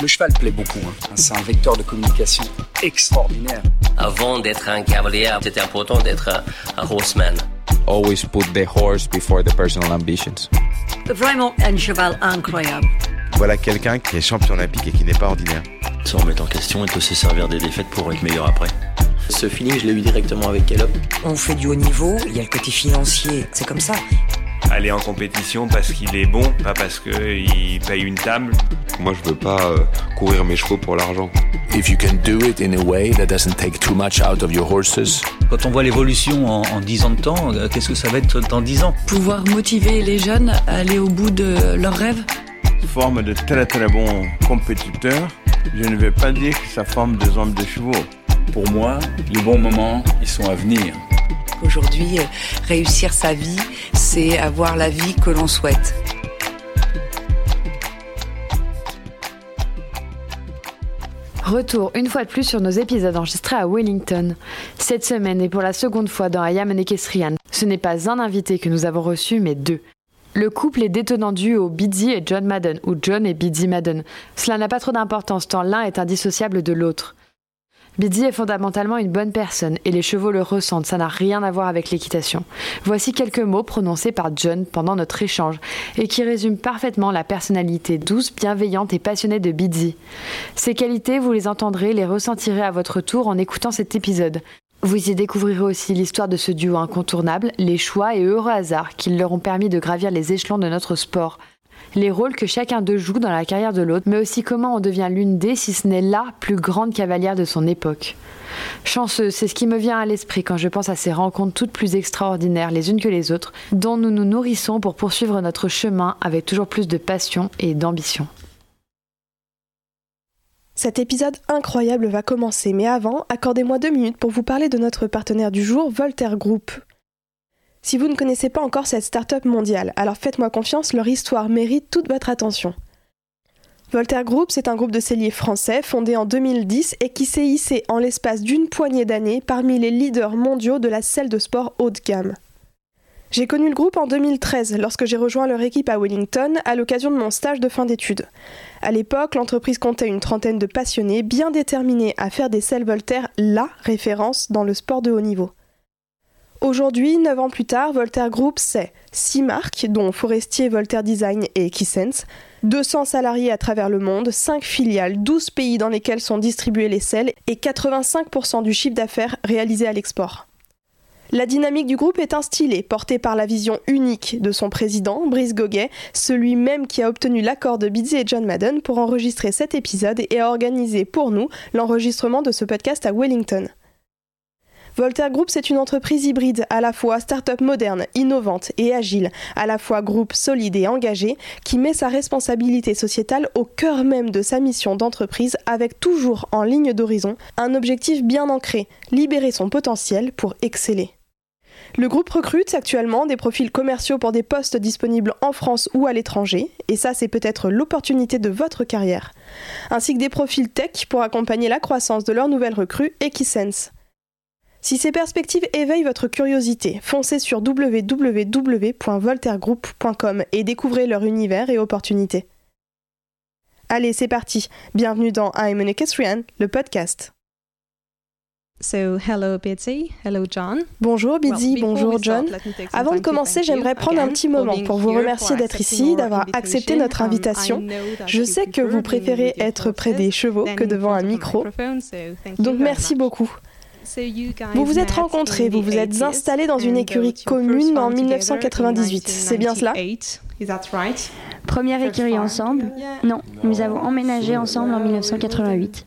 Le cheval plaît beaucoup. Hein. C'est un vecteur de communication extraordinaire. Avant d'être un cavalier, c'était important d'être un, horseman. Always put the horse before the personal ambitions. Vraiment un cheval incroyable. Voilà quelqu'un qui est champion olympique et qui n'est pas ordinaire. Sans remettre en question, il peut se servir des défaites pour être meilleur après. Ce feeling, je l'ai eu directement avec Caleb. On fait du haut niveau, il y a le côté financier, c'est comme ça. Aller en compétition parce qu'il est bon, pas parce qu'il paye une table. Moi, je veux pas euh, courir mes chevaux pour l'argent. If you can do it in a way that doesn't take too much out of your horses. Quand on voit l'évolution en, en 10 ans de temps, euh, qu'est-ce que ça va être dans 10 ans? Pouvoir motiver les jeunes à aller au bout de leurs rêves? Forme de très très bons compétiteurs. Je ne vais pas dire que ça forme des hommes de chevaux. Pour moi, les bons moments, ils sont à venir. Aujourd'hui, euh, réussir sa vie, c'est avoir la vie que l'on souhaite. Retour une fois de plus sur nos épisodes enregistrés à Wellington. Cette semaine et pour la seconde fois dans Ayam Ekestrian. Ce n'est pas un invité que nous avons reçu, mais deux. Le couple est détonnant duo Biddy et John Madden, ou John et Biddy Madden. Cela n'a pas trop d'importance tant l'un est indissociable de l'autre. Biddy est fondamentalement une bonne personne et les chevaux le ressentent, ça n'a rien à voir avec l'équitation. Voici quelques mots prononcés par John pendant notre échange et qui résument parfaitement la personnalité douce, bienveillante et passionnée de Biddy. Ces qualités, vous les entendrez, les ressentirez à votre tour en écoutant cet épisode. Vous y découvrirez aussi l'histoire de ce duo incontournable, les choix et heureux hasards qui leur ont permis de gravir les échelons de notre sport les rôles que chacun d'eux joue dans la carrière de l'autre, mais aussi comment on devient l'une des, si ce n'est la plus grande cavalière de son époque. Chanceuse, c'est ce qui me vient à l'esprit quand je pense à ces rencontres toutes plus extraordinaires les unes que les autres, dont nous nous nourrissons pour poursuivre notre chemin avec toujours plus de passion et d'ambition. Cet épisode incroyable va commencer, mais avant, accordez-moi deux minutes pour vous parler de notre partenaire du jour, Voltaire Group. Si vous ne connaissez pas encore cette start-up mondiale, alors faites-moi confiance, leur histoire mérite toute votre attention. Voltaire Group, c'est un groupe de celliers français fondé en 2010 et qui s'est hissé en l'espace d'une poignée d'années parmi les leaders mondiaux de la selle de sport haut de gamme. J'ai connu le groupe en 2013 lorsque j'ai rejoint leur équipe à Wellington à l'occasion de mon stage de fin d'études. À l'époque, l'entreprise comptait une trentaine de passionnés bien déterminés à faire des selles Voltaire la référence dans le sport de haut niveau. Aujourd'hui, 9 ans plus tard, Voltaire Group, c'est 6 marques, dont Forestier, Voltaire Design et Keysense, 200 salariés à travers le monde, 5 filiales, 12 pays dans lesquels sont distribués les selles et 85% du chiffre d'affaires réalisé à l'export. La dynamique du groupe est instillée, portée par la vision unique de son président, Brice Goguet, celui même qui a obtenu l'accord de Bidzi et John Madden pour enregistrer cet épisode et a organisé pour nous l'enregistrement de ce podcast à Wellington. Voltaire Group, c'est une entreprise hybride, à la fois start-up moderne, innovante et agile, à la fois groupe solide et engagé, qui met sa responsabilité sociétale au cœur même de sa mission d'entreprise, avec toujours en ligne d'horizon un objectif bien ancré, libérer son potentiel pour exceller. Le groupe recrute actuellement des profils commerciaux pour des postes disponibles en France ou à l'étranger, et ça c'est peut-être l'opportunité de votre carrière, ainsi que des profils tech pour accompagner la croissance de leurs nouvelles recrues Equisense. Si ces perspectives éveillent votre curiosité, foncez sur www.voltairegroup.com et découvrez leur univers et opportunités. Allez, c'est parti. Bienvenue dans I'm an Equestrian, le podcast. So, hello Bitsy, hello John. Bonjour Bitsy, bonjour John. Avant de commencer, j'aimerais prendre un petit moment pour vous remercier d'être ici, d'avoir accepté notre um, invitation. Je sais que vous préférez être près des chevaux que devant un micro. Donc merci beaucoup. Vous vous êtes rencontrés, vous vous êtes installés dans une écurie commune en 1998, c'est bien cela Première écurie ensemble Non, nous avons emménagé ensemble en 1988.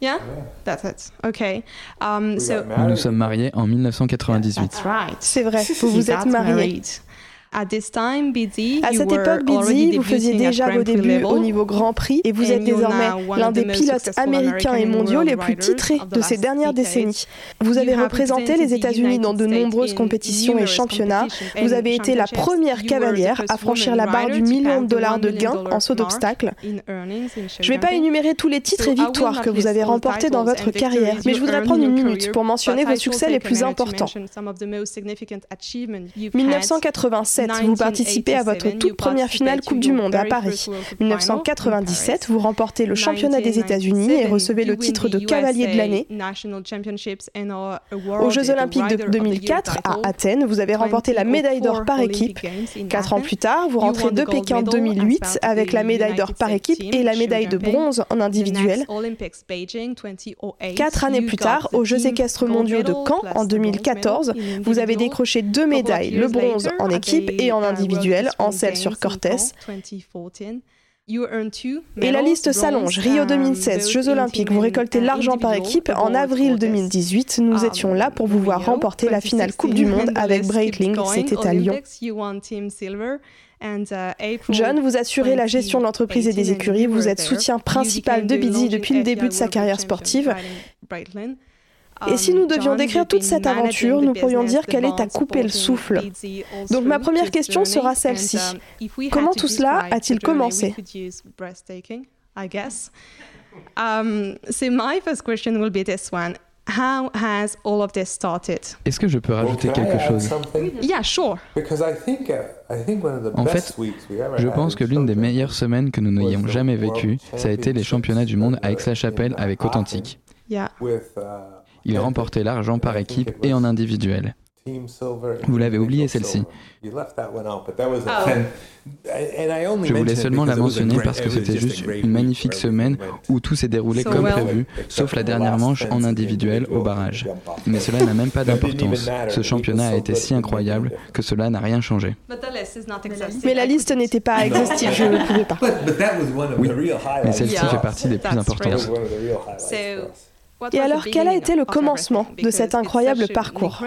Yeah, that's it. Okay. Um, so nous nous sommes mariés en 1998. C'est vrai, vous vous êtes mariés. À cette époque, Bidzi, vous faisiez déjà vos débuts au niveau Grand Prix et vous êtes désormais l'un des pilotes américains et mondiaux les plus titrés de ces dernières décennies. Vous avez représenté les États-Unis dans de nombreuses compétitions et championnats. Vous avez été la première cavalière à franchir la barre du million de dollars de gains en saut d'obstacle. Je ne vais pas énumérer tous les titres et victoires que vous avez remportés dans votre carrière, mais je voudrais prendre une minute pour mentionner vos succès les plus importants. 1987, 1987, vous participez à votre toute première finale Coupe du Monde à Paris. 1997, vous remportez le championnat des États-Unis et recevez le titre de cavalier de l'année. Aux Jeux Olympiques de 2004 à Athènes, vous avez remporté la médaille d'or par équipe. Quatre ans plus tard, vous rentrez de Pékin 2008 avec la médaille d'or par équipe et la médaille de bronze en individuel. Quatre années plus tard, aux Jeux équestres mondiaux de Caen en 2014, vous avez décroché deux médailles, le bronze en équipe et en individuel, en selle sur Cortés. Et la liste s'allonge. Rio 2016, Jeux Olympiques, vous récoltez l'argent par équipe. En avril 2018, nous étions là pour vous voir remporter la finale Coupe du Monde avec Breitling. C'était à Lyon. John, vous assurez la gestion de l'entreprise et des écuries. Vous êtes soutien principal de Biddy depuis le début de sa carrière sportive. Et si nous devions décrire toute cette aventure, nous pourrions dire qu'elle est à couper le souffle. Donc ma première question sera celle-ci. Comment tout cela a-t-il commencé Est-ce que je peux rajouter quelque chose? Yeah, sure. En fait, je pense que l'une des meilleures semaines que nous n'ayons jamais vécues, ça a été les championnats du monde à Aix-la-Chapelle avec Authentique. Yeah. Il remportait l'argent par équipe et en individuel. Vous l'avez oublié celle-ci. Je voulais seulement la mentionner parce que c'était juste une magnifique semaine où tout s'est déroulé comme prévu, sauf la dernière manche en individuel au barrage. Mais cela n'a même pas d'importance. Ce championnat a été si incroyable que cela n'a rien changé. Mais la liste n'était pas exhaustive, je ne pouvais pas. Oui, mais celle-ci fait partie des plus importantes. Et alors, quel a été le commencement de cet incroyable parcours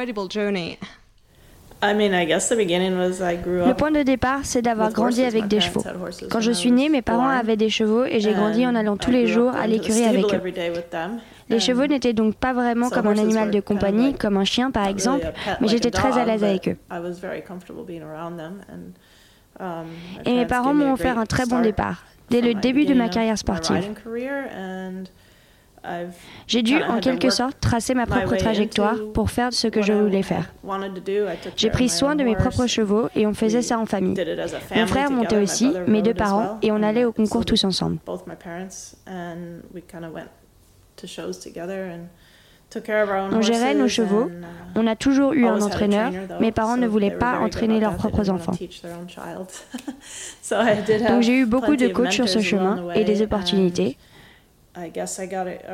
le point de départ, c'est d'avoir grandi avec des chevaux. Quand je suis née, mes parents avaient des chevaux et j'ai grandi en allant tous les jours à l'écurie avec eux. Les chevaux n'étaient donc pas vraiment comme un animal de compagnie, comme un chien par exemple, mais j'étais très à l'aise avec eux. Et mes parents m'ont offert un très bon départ, dès le début de ma carrière sportive. J'ai dû, en quelque sorte, tracer ma propre trajectoire pour faire ce que je voulais faire. J'ai pris soin de mes propres chevaux et on faisait ça en famille. Mon frère montait aussi, mes deux parents, et on allait au concours tous ensemble. On gérait nos chevaux. On a toujours eu un entraîneur. Mes parents ne voulaient pas entraîner leurs propres enfants. Donc j'ai eu beaucoup de coachs sur ce chemin et des opportunités.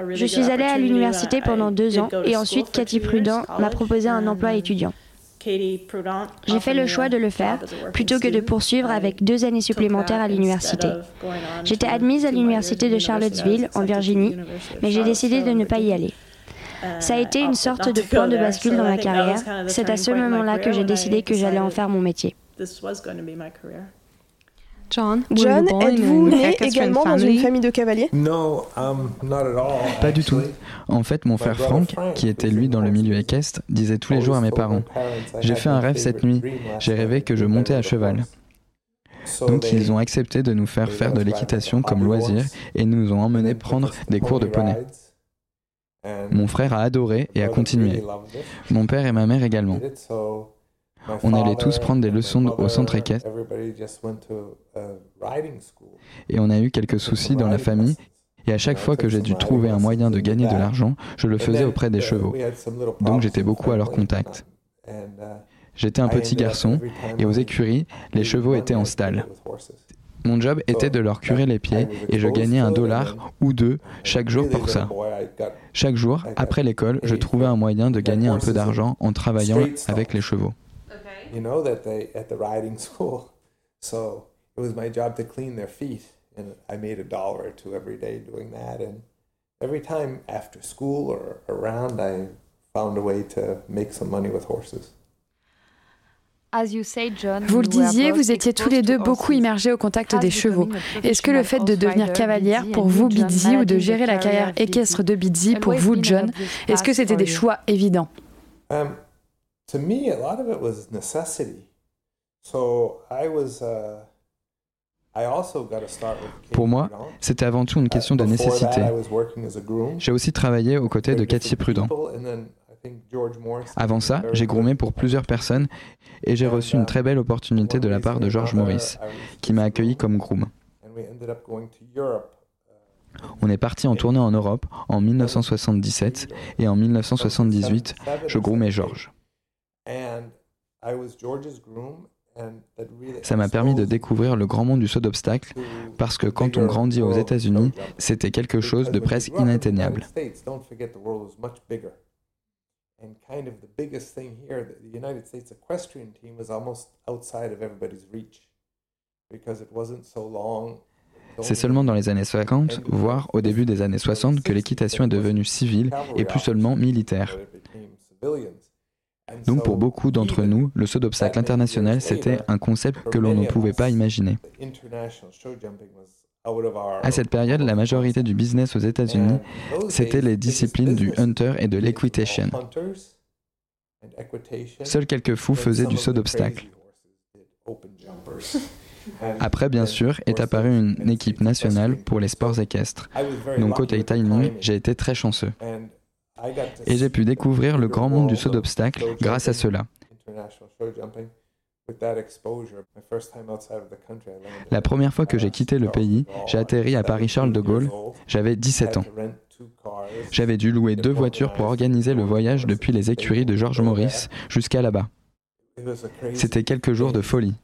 Je suis allée à l'université pendant deux ans et ensuite Cathy Prudent m'a proposé un emploi étudiant. J'ai fait le choix de le faire plutôt que de poursuivre avec deux années supplémentaires à l'université. J'étais admise à l'université de Charlottesville, en Virginie, mais j'ai décidé de ne pas y aller. Ça a été une sorte de point de bascule dans ma carrière. C'est à ce moment-là que j'ai décidé que j'allais en faire mon métier. John, êtes-vous né également dans une famille de cavaliers? Pas du tout. En fait, mon frère Frank, qui était lui dans le milieu équestre, disait tous les jours à mes parents J'ai fait un rêve cette nuit, j'ai rêvé que je montais à cheval. Donc ils ont accepté de nous faire faire de l'équitation comme loisir et nous ont emmenés prendre des cours de poney. Mon frère a adoré et a continué. Mon père et ma mère également. On allait tous prendre des leçons au centre équestre. Et on a eu quelques soucis dans la famille. Et à chaque fois que j'ai dû trouver un moyen de gagner de l'argent, je le faisais auprès des chevaux. Donc j'étais beaucoup à leur contact. J'étais un petit garçon et aux écuries, les chevaux étaient en stalle. Mon job était de leur curer les pieds et je gagnais un dollar ou deux chaque jour pour ça. Chaque jour, après l'école, je trouvais un moyen de gagner un peu d'argent en travaillant avec les chevaux. You know that they at the riding school. So it was my job to clean their feet, and I made a dollar or two every day doing that. And every time after school or around, I found a way to make some money with horses. Vous le disiez, vous étiez tous les deux beaucoup immergés au contact des chevaux. Est-ce que le fait de devenir cavalière pour vous, Bidzi, ou de gérer la carrière équestre de Bidzi pour vous, John, est-ce que c'était des choix évidents? Um, to me, a lot of it was necessity. So I was. Uh, pour moi, c'était avant tout une question de nécessité. J'ai aussi travaillé aux côtés de Cathy Prudent. Avant ça, j'ai groomé pour plusieurs personnes et j'ai reçu une très belle opportunité de la part de George Morris, qui m'a accueilli comme groom. On est parti en tournée en Europe en 1977 et en 1978, je groomais George. Ça m'a permis de découvrir le grand monde du saut d'obstacle parce que quand on grandit aux États-Unis, c'était quelque chose de presque inatteignable. C'est seulement dans les années 50, voire au début des années 60, que l'équitation est devenue civile et plus seulement militaire. Donc pour beaucoup d'entre nous, le saut d'obstacle international, c'était un concept que l'on ne pouvait pas imaginer. À cette période, la majorité du business aux États-Unis, c'était les disciplines du hunter et de l'equitation. Seuls quelques fous faisaient du saut d'obstacle. Après, bien sûr, est apparue une équipe nationale pour les sports équestres. Donc côté timing, j'ai été très chanceux. Et j'ai pu découvrir le grand monde du saut d'obstacle grâce à cela. La première fois que j'ai quitté le pays, j'ai atterri à Paris-Charles de Gaulle. J'avais 17 ans. J'avais dû louer deux voitures pour organiser le voyage depuis les écuries de George Morris jusqu'à là-bas. C'était quelques jours de folie.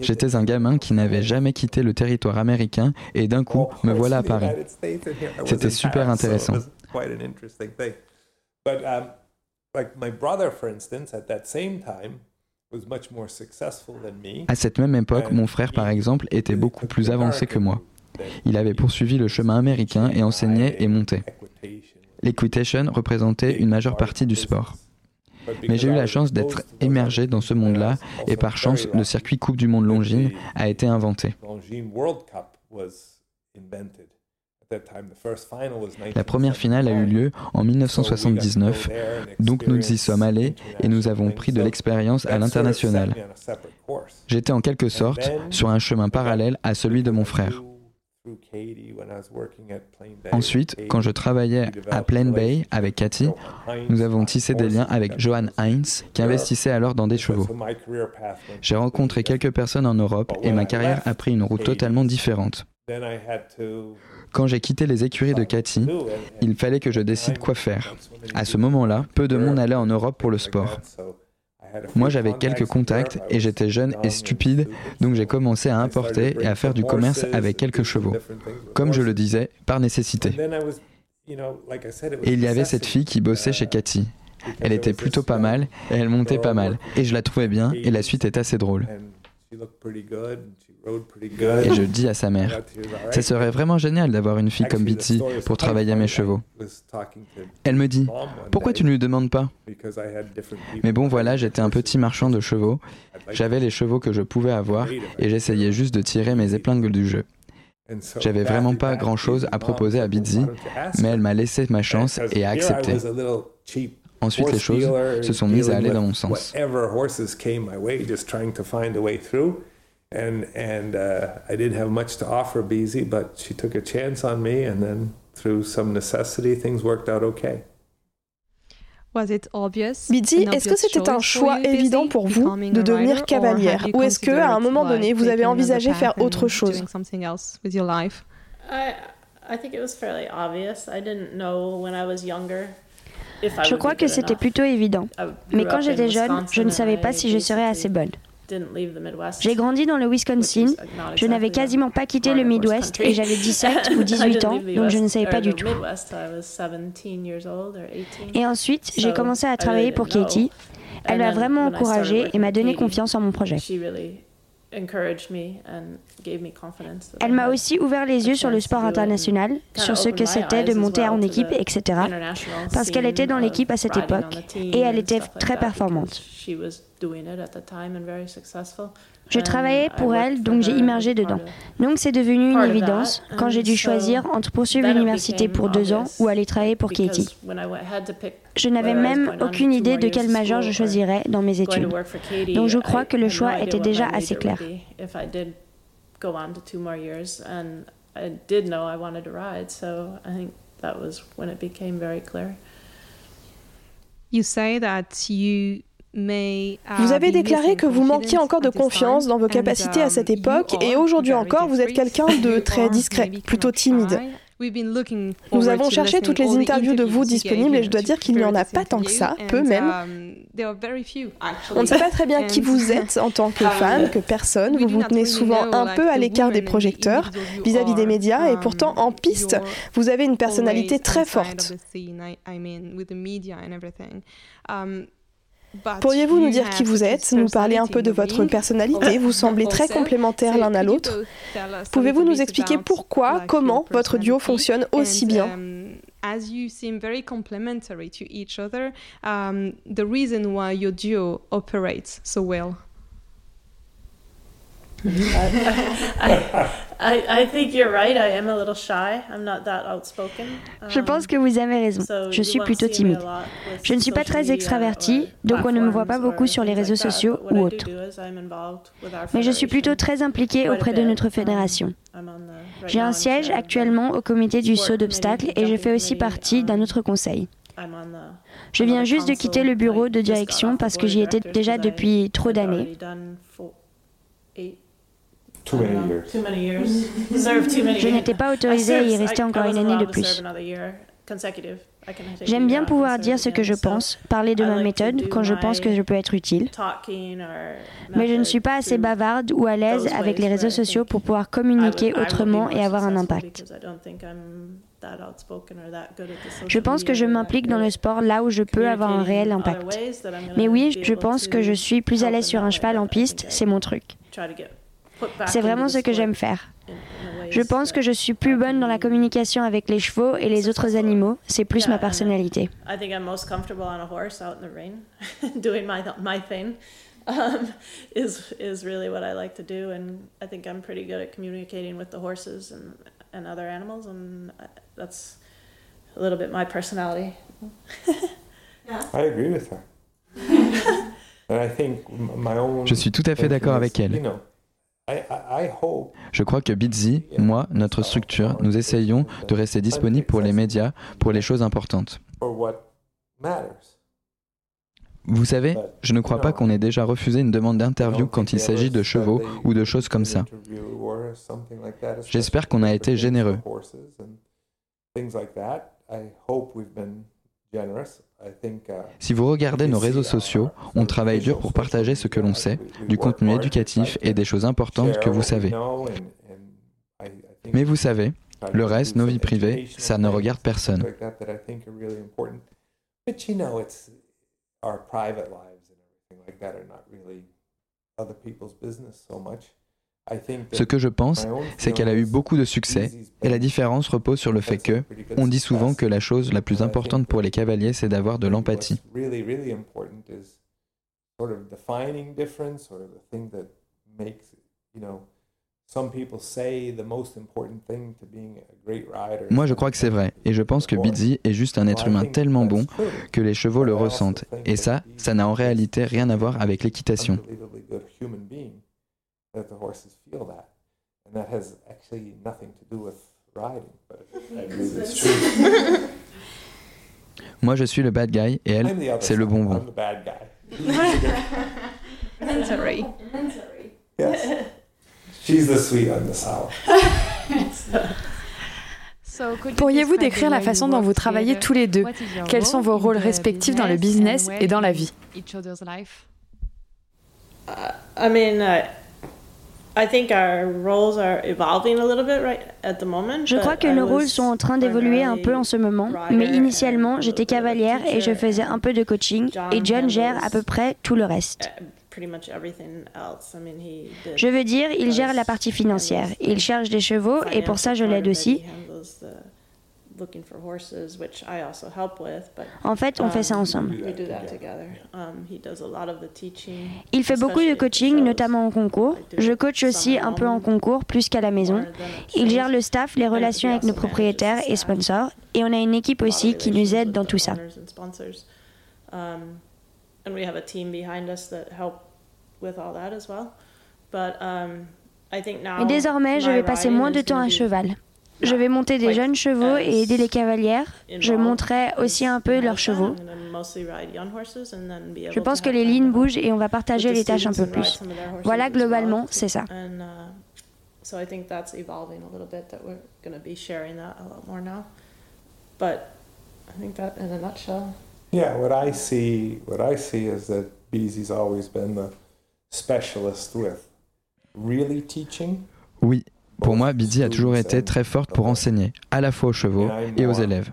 J'étais un gamin qui n'avait jamais quitté le territoire américain et d'un coup, me voilà à Paris. C'était super intéressant. À cette même époque, mon frère, par exemple, était beaucoup plus avancé que moi. Il avait poursuivi le chemin américain et enseignait et montait. L'equitation représentait une majeure partie du sport. Mais j'ai eu la chance d'être émergé dans ce monde-là et par chance, le circuit Coupe du Monde Longines a été inventé. La première finale a eu lieu en 1979, donc nous y sommes allés et nous avons pris de l'expérience à l'international. J'étais en quelque sorte sur un chemin parallèle à celui de mon frère. Ensuite, quand je travaillais à Plain Bay avec Cathy, nous avons tissé des liens avec Johan Heinz, qui investissait alors dans des chevaux. J'ai rencontré quelques personnes en Europe et ma carrière a pris une route totalement différente. Quand j'ai quitté les écuries de Cathy, il fallait que je décide quoi faire. À ce moment-là, peu de monde allait en Europe pour le sport. Moi, j'avais quelques contacts et j'étais jeune et stupide, donc j'ai commencé à importer et à faire du commerce avec quelques chevaux. Comme je le disais, par nécessité. Et il y avait cette fille qui bossait chez Cathy. Elle était plutôt pas mal et elle montait pas mal. Et je la trouvais bien et la suite est assez drôle. Et je dis à sa mère, ce serait vraiment génial d'avoir une fille comme Bitsy pour travailler à mes chevaux. Elle me dit, pourquoi tu ne lui demandes pas? Mais bon voilà, j'étais un petit marchand de chevaux, j'avais les chevaux que je pouvais avoir et j'essayais juste de tirer mes épingles du jeu. J'avais vraiment pas grand chose à proposer à Bitsy, mais elle m'a laissé ma chance et a accepté. Ensuite, les choses se sont mises à aller dans mon sens. And and uh, I didn't have much to offer Beezy, but she took a chance on me, and then through some necessity, things worked out okay. Bidzi, est-ce que c'était un choix évident pour vous de devenir cavalière? ou est-ce que à un moment donné vous avez envisagé faire autre chose? Je crois que c'était plutôt évident. Mais quand j'étais jeune, je ne savais pas si je serais assez bonne. J'ai grandi dans le Wisconsin. Je n'avais quasiment pas quitté le Midwest et j'avais 17 ou 18 ans, donc je ne savais pas du tout. Et ensuite, j'ai commencé à travailler pour Katie. Elle m'a vraiment encouragée et m'a donné confiance en mon projet. Elle m'a aussi ouvert les yeux sur le sport international, sur ce que c'était de monter en équipe, etc. Parce qu'elle était dans l'équipe à cette époque et elle était très performante. Je travaillais pour elle, donc j'ai immergé dedans. Donc c'est devenu une évidence quand j'ai dû choisir entre poursuivre l'université pour deux ans ou aller travailler pour Katie. Je n'avais même aucune idée de quel major je choisirais dans mes études. Donc je crois que le choix était déjà assez clair. You say that you vous avez déclaré que vous manquiez encore de confiance dans vos capacités à cette époque et aujourd'hui encore vous êtes quelqu'un de très discret, plutôt timide. Nous avons cherché toutes les interviews de vous disponibles et je dois dire qu'il n'y en a pas tant que ça, peu même. On ne sait pas très bien qui vous êtes en tant que femme, que personne. Vous vous tenez souvent un peu à l'écart des projecteurs vis-à-vis des médias et pourtant en piste, vous avez une personnalité très forte. Pourriez-vous nous dire qui vous êtes, nous parler un peu de votre personnalité Vous semblez très complémentaires l'un à l'autre. Pouvez-vous nous expliquer pourquoi, comment votre duo fonctionne aussi bien as you seem very complementary to each other, um, the reason why your duo operates so well. Je pense que vous avez raison. Je suis plutôt timide. Je ne suis pas très extravertie, donc on ne me voit pas beaucoup sur les réseaux sociaux ou autres. Mais je suis plutôt très impliquée auprès de notre fédération. J'ai un siège actuellement au comité du saut d'obstacles et je fais aussi partie d'un autre conseil. Je viens juste de quitter le bureau de direction parce que j'y étais déjà depuis trop d'années. Je n'étais pas autorisée à y rester encore une année de plus. J'aime bien pouvoir dire ce que je pense, parler de ma méthode quand je pense que je peux être utile. Mais je ne suis pas assez bavarde ou à l'aise avec les réseaux sociaux pour pouvoir communiquer autrement et avoir un impact. Je pense que je m'implique dans le sport là où je peux avoir un réel impact. Mais oui, je pense que je suis plus à l'aise sur un cheval en piste, c'est mon truc. C'est vraiment ce que j'aime faire. Je pense que je suis plus bonne dans la communication avec les chevaux et les autres animaux. C'est plus ma personnalité. um, is is really what I like to do, and I think I'm pretty good at communicating with the horses and and other animals, and that's a little bit my personality. I agree with her. and I think my own. Je suis tout à fait d'accord avec elle. Je crois que Bitzy, moi, notre structure, nous essayons de rester disponibles pour les médias, pour les choses importantes. Vous savez, je ne crois pas qu'on ait déjà refusé une demande d'interview quand il s'agit de chevaux ou de choses comme ça. J'espère qu'on a été généreux. Si vous regardez nos réseaux sociaux, on travaille dur pour partager ce que l'on sait, du contenu éducatif et des choses importantes que vous savez. Mais vous savez, le reste, nos vies privées, ça ne regarde personne. Ce que je pense, c'est qu'elle a eu beaucoup de succès, et la différence repose sur le fait que, on dit souvent que la chose la plus importante pour les cavaliers, c'est d'avoir de l'empathie. Moi, je crois que c'est vrai, et je pense que Bizzy est juste un être humain tellement bon que les chevaux le ressentent, et ça, ça n'a en réalité rien à voir avec l'équitation. That the horses feel that. And that has actually nothing to do with riding, but it's true. Moi, je suis le bad guy et elle, c'est le bonbon. Sorry. Yes. She's the sweet on the sour. Pourriez-vous décrire la façon dont vous travaillez tous les deux? Quels sont vos rôles respectifs dans le business et dans la vie? uh, I mean, uh, je crois que nos rôles sont en train d'évoluer un peu en ce moment, mais initialement j'étais cavalière et je faisais un peu de coaching et John gère à peu près tout le reste. Je veux dire, il gère la partie financière, il cherche des chevaux et pour ça je l'aide aussi. En fait, on fait ça ensemble. Il fait beaucoup de coaching, notamment en concours. Je coach aussi un peu en concours, plus qu'à la maison. Il gère le staff, les relations avec nos propriétaires et sponsors. Et on a une équipe aussi qui nous aide dans tout ça. Et désormais, je vais passer moins de temps à cheval. Je vais monter des jeunes chevaux et aider les cavalières. Je monterai aussi un peu leurs chevaux. Je pense que les lignes bougent et on va partager les tâches un peu plus. Voilà, globalement, c'est ça. So I think that's evolving a little bit that we're going to be sharing that a lot more now. But I think that in a nutshell. Yeah, what I see, what I see is that Beezy's always been the specialist with really teaching. Oui, pour moi, Biddy a toujours été très forte pour enseigner, à la fois aux chevaux et aux élèves.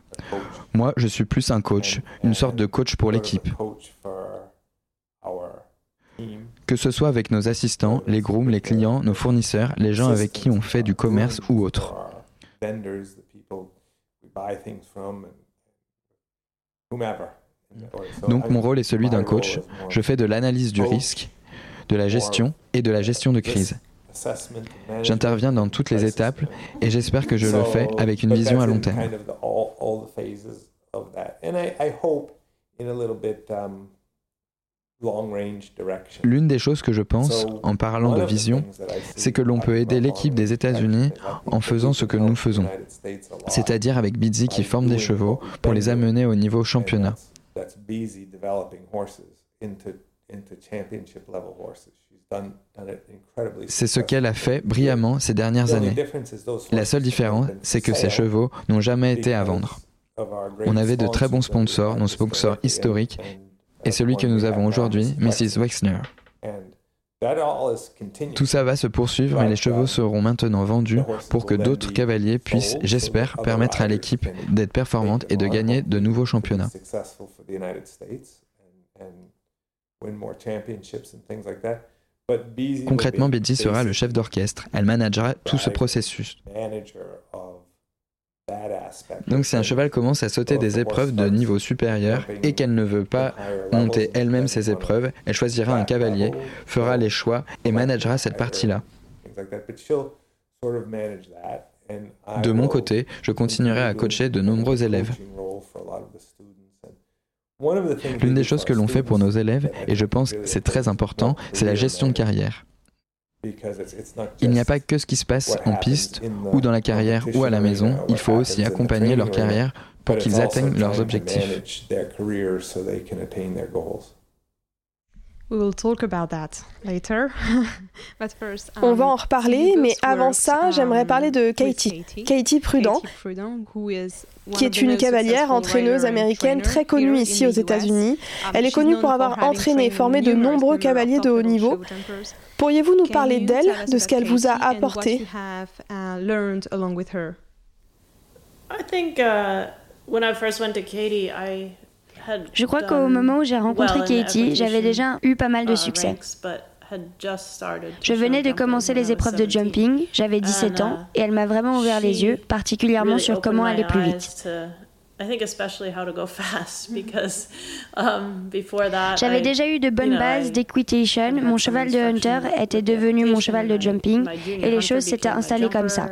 Moi, je suis plus un coach, une sorte de coach pour l'équipe. Que ce soit avec nos assistants, les grooms, les clients, nos fournisseurs, les gens avec qui on fait du commerce ou autre. Donc mon rôle est celui d'un coach. Je fais de l'analyse du risque, de la gestion et de la gestion de crise. J'interviens dans toutes les étapes et j'espère que je le fais avec une vision à long terme. L'une des choses que je pense en parlant de vision, c'est que l'on peut aider l'équipe des États-Unis en faisant ce que nous faisons, c'est-à-dire avec Bizzy qui forme des chevaux pour les amener au niveau championnat. C'est ce qu'elle a fait brillamment ces dernières années. La seule différence, c'est que ces chevaux n'ont jamais été à vendre. On avait de très bons sponsors, nos sponsors historiques, et celui que nous avons aujourd'hui, Mrs. Wexner. Tout ça va se poursuivre et les chevaux seront maintenant vendus pour que d'autres cavaliers puissent, j'espère, permettre à l'équipe d'être performante et de gagner de nouveaux championnats. Concrètement, Betty sera le chef d'orchestre. Elle managera tout ce processus. Donc si un cheval commence à sauter des épreuves de niveau supérieur et qu'elle ne veut pas monter elle-même ces épreuves, elle choisira un cavalier, fera les choix et managera cette partie-là. De mon côté, je continuerai à coacher de nombreux élèves. L'une des choses que l'on fait pour nos élèves, et je pense que c'est très important, c'est la gestion de carrière. Il n'y a pas que ce qui se passe en piste ou dans la carrière ou à la maison, il faut aussi accompagner leur carrière pour qu'ils atteignent leurs objectifs. On va en reparler, mais avant ça, j'aimerais parler de Katie. Katie. Prudent, qui est une cavalière entraîneuse américaine très connue ici aux États-Unis. Elle est connue pour avoir entraîné et formé de nombreux cavaliers de haut niveau. Pourriez-vous nous parler d'elle, de ce qu'elle vous a apporté? Je crois qu'au moment où j'ai rencontré Katie, j'avais déjà eu pas mal de uh, succès. Je venais de commencer les épreuves de jumping, j'avais 17 ans, uh, et elle m'a vraiment ouvert les yeux, particulièrement sur comment aller plus vite. J'avais déjà eu de bonnes bases d'equitation, mon cheval de hunter était devenu mon cheval de jumping, et les choses s'étaient installées comme ça.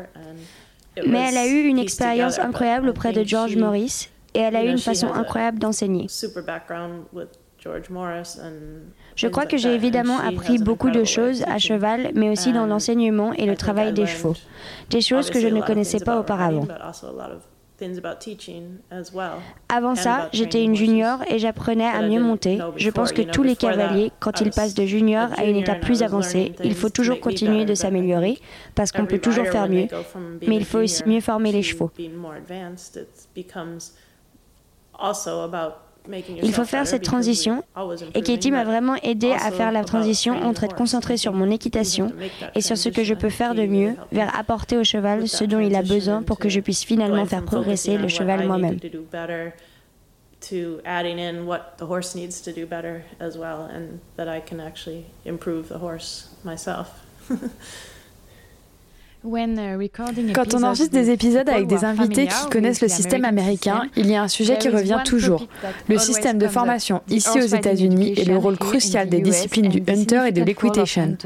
Mais elle a eu une expérience incroyable auprès de George Morris, et elle a eu une façon incroyable d'enseigner. Je crois que j'ai évidemment appris beaucoup de choses à cheval, mais aussi dans l'enseignement et le travail des chevaux, des choses que je ne connaissais pas auparavant. Avant ça, j'étais une junior et j'apprenais à mieux monter. Je pense que tous les cavaliers, quand ils passent de junior à une étape plus avancée, il faut toujours continuer de s'améliorer parce qu'on peut toujours faire mieux, mais il faut aussi mieux former les chevaux. Il faut faire cette transition et Katie m'a vraiment aidé à faire la transition entre être concentré sur mon équitation et sur ce que je peux faire de mieux vers apporter au cheval ce dont il a besoin pour que je puisse finalement faire progresser le cheval moi-même. Uh, Quand on enregistre des épisodes avec des invités qui connaissent le système américain, il y a un sujet qui revient toujours. Le système de formation ici aux États-Unis et le rôle crucial des disciplines du hunter et de l'equitation.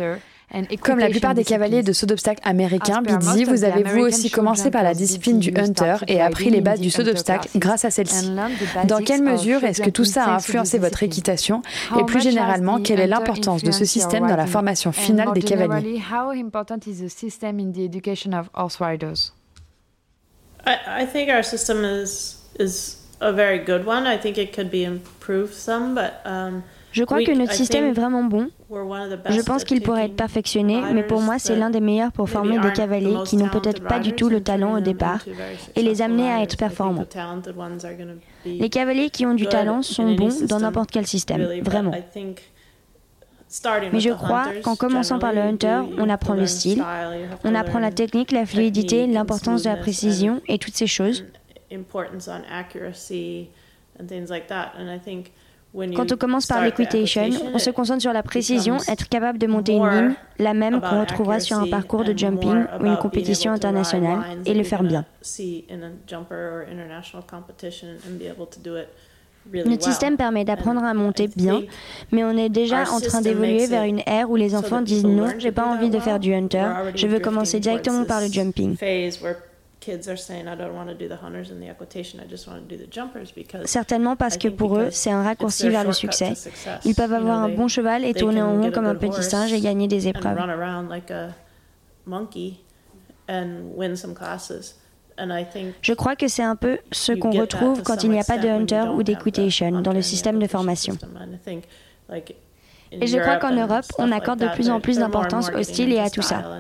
Comme la plupart des cavaliers de saut d'obstacle américains, Bidzi, vous avez vous aussi commencé par la discipline du hunter et appris les bases du saut d'obstacle grâce à celle-ci. Dans quelle mesure est-ce que tout ça a influencé votre équitation? Et plus généralement, quelle est l'importance de ce système dans la formation finale des cavaliers? I, I think our system is is a very good one. I think it could be improved some, but um, je crois que notre système est vraiment bon. Je pense qu'il pourrait être perfectionné, mais pour moi, c'est l'un des meilleurs pour former des cavaliers qui n'ont peut-être pas du tout le talent au départ et les amener à être performants. Les cavaliers qui ont du talent sont bons dans n'importe quel système, vraiment. Mais je crois qu'en commençant par le hunter, on apprend le style, on apprend la technique, la fluidité, l'importance de la précision et toutes ces choses. Quand on commence par l'equitation, on se concentre sur la précision, être capable de monter une ligne, la même qu'on retrouvera sur un parcours de jumping ou une compétition internationale, et le faire bien. Notre système permet d'apprendre à monter bien, mais on est déjà en train d'évoluer vers une ère où les enfants disent non, j'ai pas envie de faire du hunter, je veux commencer directement par le jumping. Certainement parce que pour eux, c'est un raccourci vers le succès. Ils peuvent avoir un bon cheval et tourner en rond comme un petit singe et gagner des épreuves. Je crois que c'est un peu ce qu'on retrouve quand il n'y a pas de hunter ou d'équitation dans le système de formation. Et je crois qu'en Europe, on accorde de plus en plus d'importance au style et à tout ça.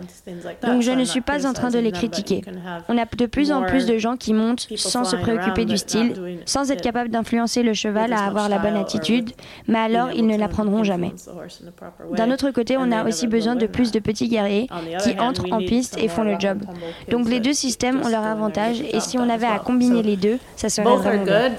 Donc je ne suis pas en train de les critiquer. On a de plus en plus de gens qui montent sans se préoccuper du style, sans être capables d'influencer le cheval à avoir la bonne attitude, mais alors ils ne l'apprendront jamais. D'un autre côté, on a aussi besoin de plus de petits guerriers qui entrent en piste et font le job. Donc les deux systèmes ont leur avantage et si on avait à combiner les deux, ça serait vraiment bien.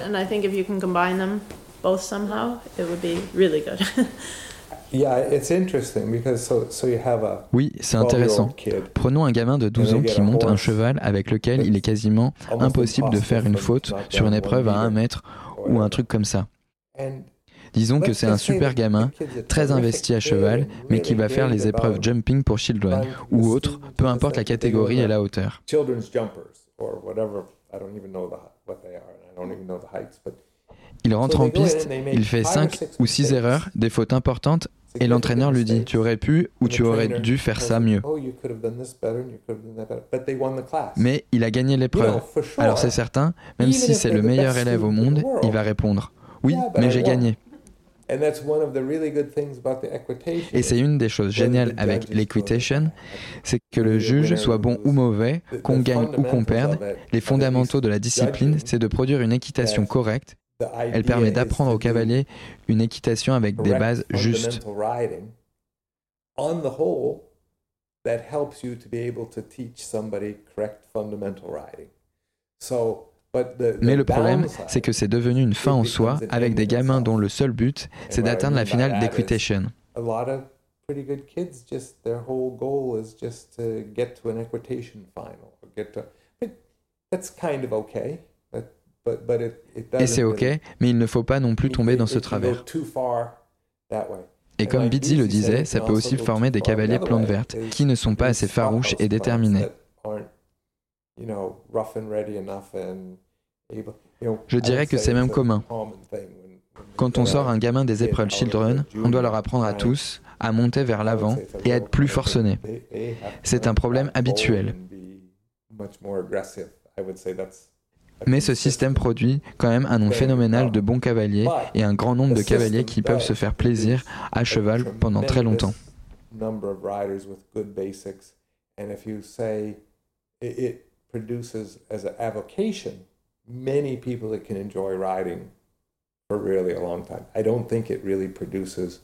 Oui, c'est intéressant. Prenons un gamin de 12 ans qui monte un cheval avec lequel il est quasiment impossible de faire une faute sur une épreuve à 1 mètre ou un truc comme ça. Disons que c'est un super gamin, très investi à cheval, mais qui va faire les épreuves jumping pour children ou autre, peu importe la catégorie et la hauteur. Il rentre en piste, il fait 5 ou 6 erreurs, des fautes importantes, et l'entraîneur lui dit, tu aurais pu ou tu aurais dû faire ça mieux. Mais il a gagné l'épreuve. Alors c'est certain, même si c'est le meilleur élève au monde, il va répondre, oui, mais j'ai gagné. Et c'est une des choses géniales avec l'equitation, c'est que le juge soit bon ou mauvais, qu'on gagne ou qu'on perde, les fondamentaux de la discipline, c'est de produire une équitation correcte elle permet d'apprendre aux cavaliers une équitation avec des bases justes. Mais le problème, c'est que c'est devenu une fin en soi avec des gamins dont le seul but, c'est d'atteindre la finale d'equitation. That's kind of okay. Et c'est ok, mais il ne faut pas non plus tomber dans ce travers. Et comme Bizzy le disait, ça peut aussi former des cavaliers plantes vertes, qui ne sont pas assez farouches et déterminés. Je dirais que c'est même commun. Quand on sort un gamin des épreuves Children, on doit leur apprendre à tous à monter vers l'avant et à être plus forcenés. C'est un problème habituel. Mais ce système produit quand même un nombre phénoménal de bons cavaliers et un grand nombre de cavaliers qui peuvent se faire plaisir à cheval pendant très longtemps. many people that can enjoy riding for really a long time. I don't think it really produces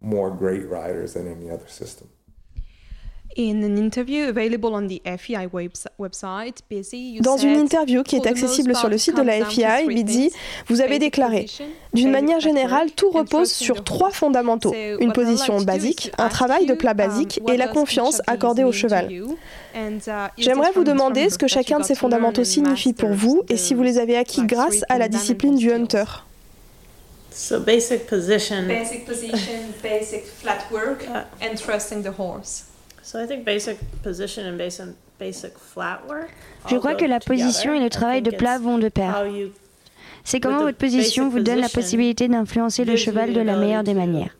more great riders than any other system. Dans une interview qui est accessible sur le site de la FII, Bidzi, vous avez déclaré D'une manière générale, tout repose sur trois fondamentaux une position basique, un travail de plat um, basique et la confiance accordée au cheval. Uh, J'aimerais vous demander ce que chacun de ces fondamentaux signifie pour vous et si vous les avez acquis grâce à la discipline du hunter. So basic position. Basic position, basic flat work, uh, and trusting the horse. Je crois que la position et le travail de plat vont de pair. C'est comment votre position vous donne la possibilité d'influencer le cheval de la meilleure des manières.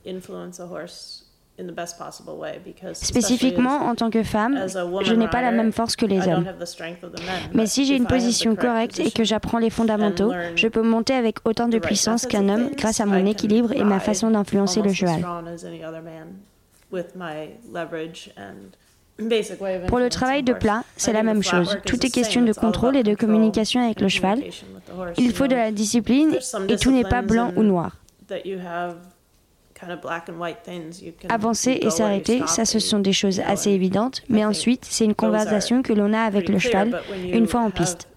Spécifiquement, en tant que femme, je n'ai pas la même force que les hommes. Mais si j'ai une position correcte et que j'apprends les fondamentaux, je peux monter avec autant de puissance qu'un homme grâce à mon équilibre et ma façon d'influencer le cheval. Pour le travail de plat, c'est la même chose. Tout est question de contrôle et de communication avec le cheval. Il faut de la discipline et tout n'est pas blanc ou noir. Avancer et s'arrêter, ça ce sont des choses assez évidentes, mais ensuite c'est une conversation que l'on a avec le cheval une fois en piste.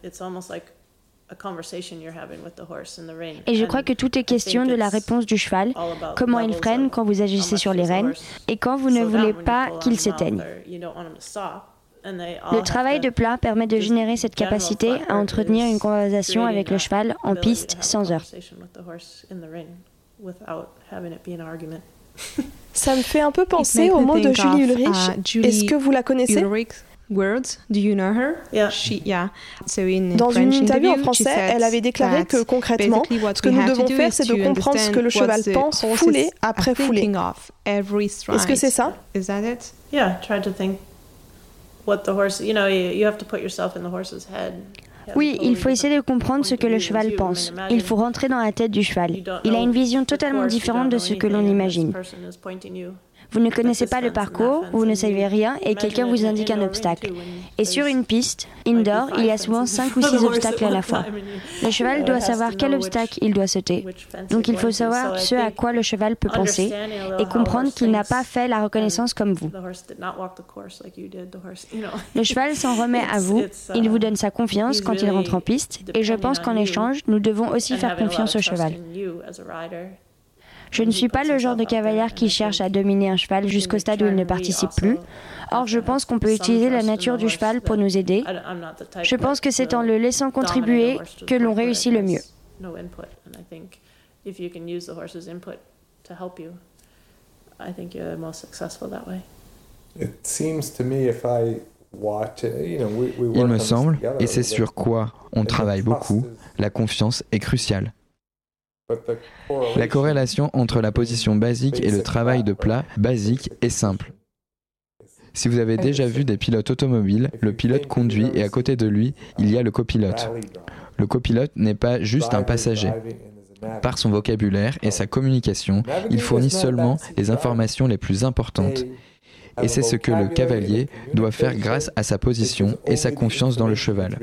Et je crois que tout est question de la réponse du cheval, comment il freine quand vous agissez sur les rênes et quand vous ne voulez pas qu'il s'éteigne. Le travail de plat permet de générer cette capacité à entretenir une conversation avec le cheval en piste sans heurts. Ça me fait un peu penser au mot de Julie Ulrich. Uh, Est-ce que vous la connaissez? Words, do you know her? Yeah. She, yeah. So in Dans French une interview en français, elle avait déclaré que concrètement, ce que nous devons faire, c'est de comprendre ce que le cheval pense, foulée après foulée. Est-ce que c'est ça? Is that it? Yeah, try to think what the horse, you know, you have to put yourself in the horse's head. Oui, il faut essayer de comprendre ce que le cheval pense. Il faut rentrer dans la tête du cheval. Il a une vision totalement différente de ce que l'on imagine. Vous ne connaissez pas le parcours, vous ne savez rien et quelqu'un vous indique un obstacle. Et sur une piste, indoor, il y a souvent 5 ou 6 obstacles à la fois. Le cheval doit savoir quel obstacle il doit sauter. Donc il faut savoir ce à quoi le cheval peut penser et comprendre qu'il n'a pas fait la reconnaissance comme vous. Le cheval s'en remet à vous, il vous donne sa confiance quand il rentre en piste et je pense qu'en échange, nous devons aussi faire confiance au cheval. Je ne suis pas le genre de cavalière qui cherche à dominer un cheval jusqu'au stade où il ne participe plus. Or, je pense qu'on peut utiliser la nature du cheval pour nous aider. Je pense que c'est en le laissant contribuer que l'on réussit le mieux. Il me semble, et c'est sur quoi on travaille beaucoup, la confiance est cruciale. La corrélation entre la position basique et le travail de plat basique est simple. Si vous avez déjà vu des pilotes automobiles, le pilote conduit et à côté de lui, il y a le copilote. Le copilote n'est pas juste un passager. Par son vocabulaire et sa communication, il fournit seulement les informations les plus importantes. Et c'est ce que le cavalier doit faire grâce à sa position et sa confiance dans le cheval.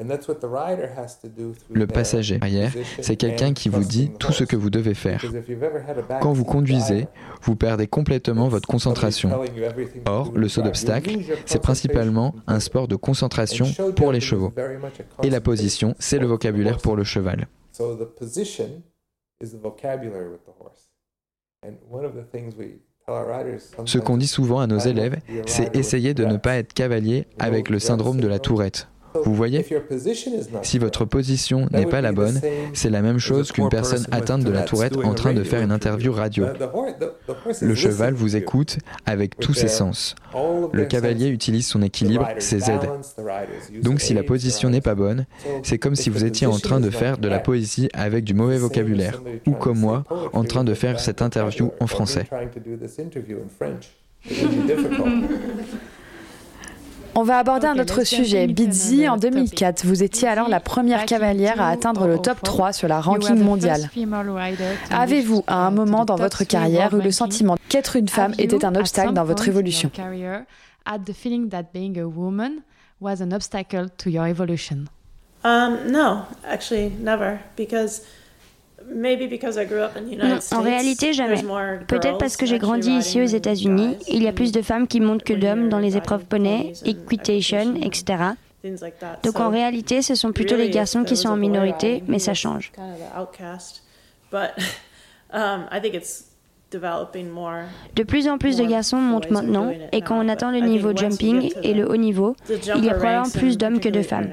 Le passager arrière, c'est quelqu'un qui vous dit tout ce que vous devez faire. Quand vous conduisez, vous perdez complètement votre concentration. Or, le saut d'obstacle, c'est principalement un sport de concentration pour les chevaux. Et la position, c'est le vocabulaire pour le cheval. Ce qu'on dit souvent à nos élèves, c'est essayer de ne pas être cavalier avec le syndrome de la tourette. Vous voyez Si votre position n'est pas la bonne, c'est la même chose qu'une personne atteinte de la tourette en train de faire une interview radio. Le cheval vous écoute avec tous ses sens. Le cavalier utilise son équilibre, ses aides. Donc si la position n'est pas bonne, c'est comme si vous étiez en train de faire de la poésie avec du mauvais vocabulaire, ou comme moi, en train de faire cette interview en français. On va aborder un autre sujet. Bidzi, en 2004, vous étiez alors la première cavalière à atteindre le top 3 sur la ranking mondiale. Avez-vous, à un moment dans votre carrière, eu le sentiment qu'être une femme était un obstacle dans votre évolution? Um, no, actually, never, because non, en réalité, jamais. Peut-être parce que j'ai grandi ici aux États-Unis, il y a plus de femmes qui montent que d'hommes dans les épreuves poney, equitation, etc. Donc en réalité, ce sont plutôt les garçons qui sont en minorité, mais ça change. Um, de plus en plus de garçons montent maintenant, et quand on atteint le niveau jumping et le haut niveau, il y a probablement plus d'hommes que de femmes.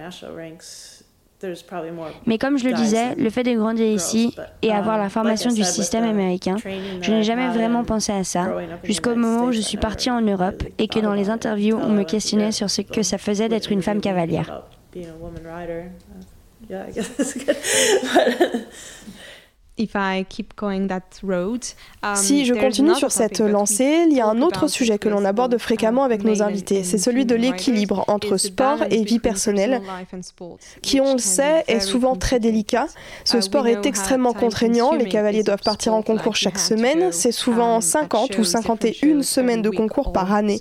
Mais comme je le disais, le fait de grandir ici et avoir la um, formation du système américain, je n'ai jamais vraiment pensé à ça, jusqu'au moment où je suis partie en Europe et que dans les interviews, on me questionnait sur ce que ça faisait d'être une femme cavalière. si je continue sur cette lancée, il y a un autre sujet que l'on aborde fréquemment avec nos invités, c'est celui de l'équilibre entre sport et vie personnelle, qui, on le sait, est souvent très délicat. Ce uh, sport est extrêmement contraignant, les cavaliers doivent partir en concours chaque semaine, c'est souvent 50 um, ou 51 semaines de concours par année.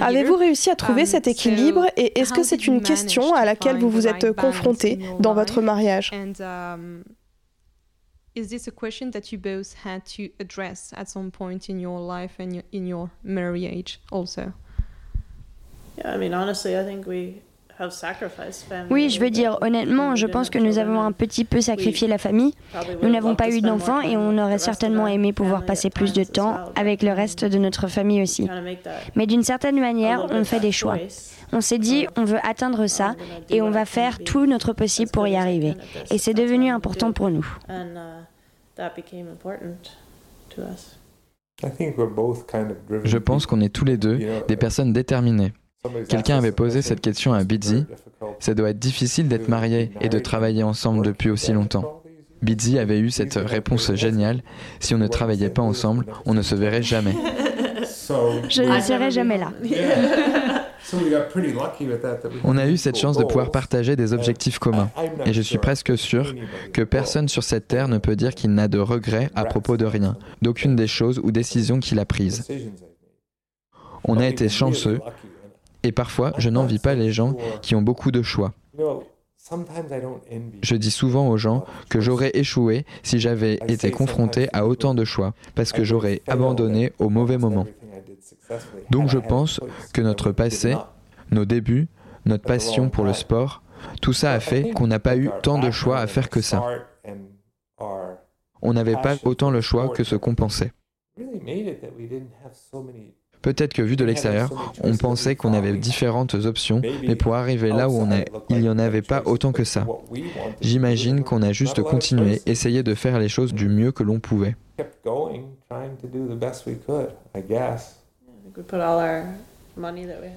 Avez-vous réussi à trouver um, cet équilibre et est-ce que c'est une question à laquelle vous vous êtes confronté dans votre mariage um, Is this a question that you both had to address at some point in your life and in your marriage also? Yeah, I mean, honestly, I think we oui, je veux dire, honnêtement, je pense que nous avons un petit peu sacrifié la famille. Nous n'avons pas eu d'enfants et on aurait certainement aimé pouvoir passer plus de temps avec le reste de notre famille aussi. Mais d'une certaine manière, on fait des choix. On s'est dit, on veut atteindre ça et on va faire tout notre possible pour y arriver. Et c'est devenu important pour nous. Je pense qu'on est tous les deux des personnes déterminées. Quelqu'un avait posé cette question à Bidzi. Ça doit être difficile d'être marié et de travailler ensemble depuis aussi longtemps. Bidzi avait eu cette réponse géniale. Si on ne travaillait pas ensemble, on ne se verrait jamais. Je ne serai jamais là. On a eu cette chance de pouvoir partager des objectifs communs. Et je suis presque sûr que personne sur cette terre ne peut dire qu'il n'a de regrets à propos de rien, d'aucune des choses ou décisions qu'il a prises. On a été chanceux et parfois, je n'envie pas les gens qui ont beaucoup de choix. Je dis souvent aux gens que j'aurais échoué si j'avais été confronté à autant de choix, parce que j'aurais abandonné au mauvais moment. Donc je pense que notre passé, nos débuts, notre passion pour le sport, tout ça a fait qu'on n'a pas eu tant de choix à faire que ça. On n'avait pas autant le choix que ce qu'on pensait. Peut-être que vu de l'extérieur, on pensait qu'on avait différentes options, mais pour arriver là où on est, il n'y en avait pas autant que ça. J'imagine qu'on a juste continué, essayé de faire les choses du mieux que l'on pouvait.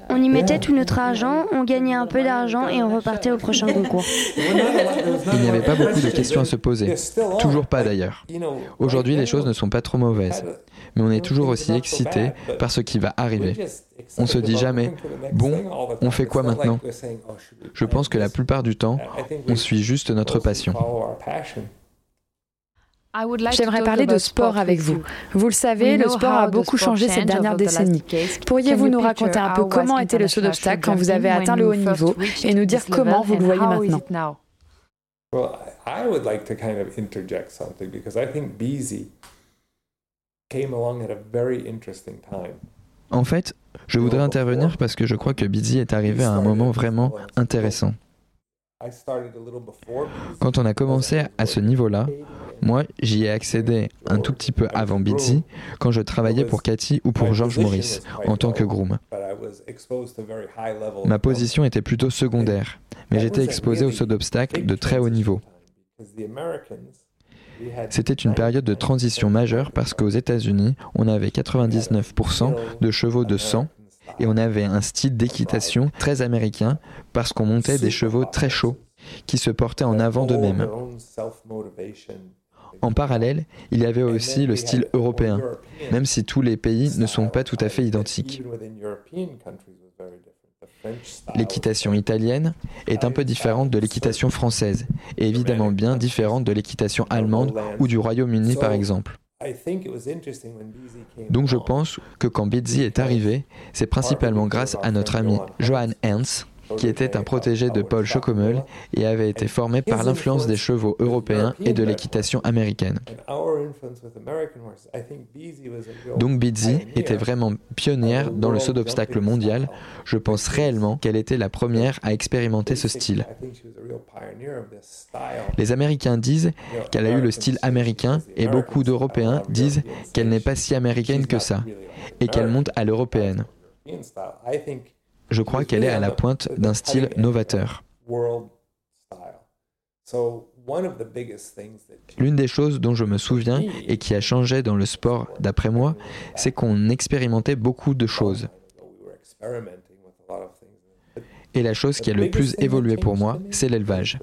On y mettait tout notre argent, on gagnait un peu d'argent et on repartait au prochain concours. Il n'y avait pas beaucoup de questions à se poser. Toujours pas d'ailleurs. Aujourd'hui, les choses ne sont pas trop mauvaises. Mais on est toujours aussi excité par ce qui va arriver. On se dit jamais, bon, on fait quoi maintenant Je pense que la plupart du temps, on suit juste notre passion. J'aimerais parler de sport avec vous. Vous le savez, le sport a beaucoup changé ces dernières décennies. Pourriez-vous nous raconter un peu comment était le saut d'obstacle quand vous avez atteint le haut niveau et nous dire comment vous le voyez maintenant En fait, je voudrais intervenir parce que je crois que Busy est arrivé à un moment vraiment intéressant. Quand on a commencé à ce niveau-là, moi, j'y ai accédé un tout petit peu avant Bitsy, quand je travaillais pour Cathy ou pour George Morris, en tant que groom. Ma position était plutôt secondaire, mais j'étais exposé au saut d'obstacles de très haut niveau. C'était une période de transition majeure parce qu'aux États-Unis, on avait 99% de chevaux de sang et on avait un style d'équitation très américain parce qu'on montait des chevaux très chauds qui se portaient en avant d'eux-mêmes. En parallèle, il y avait aussi le style européen, même si tous les pays ne sont pas tout à fait identiques. L'équitation italienne est un peu différente de l'équitation française, et évidemment bien différente de l'équitation allemande ou du Royaume-Uni par exemple. Donc je pense que quand Bizzi est arrivé, c'est principalement grâce à notre ami Johan Ernst, qui était un protégé de Paul Chocomel et avait été formé par l'influence des chevaux européens et de l'équitation américaine. Donc Bizzi était vraiment pionnière dans le saut d'obstacle mondial. Je pense réellement qu'elle était la première à expérimenter ce style. Les Américains disent qu'elle a eu le style américain et beaucoup d'Européens disent qu'elle n'est pas si américaine que ça et qu'elle monte à l'européenne je crois qu'elle est à la pointe d'un style novateur. L'une des choses dont je me souviens et qui a changé dans le sport d'après moi, c'est qu'on expérimentait beaucoup de choses. Et la chose qui a le plus évolué pour moi, c'est l'élevage.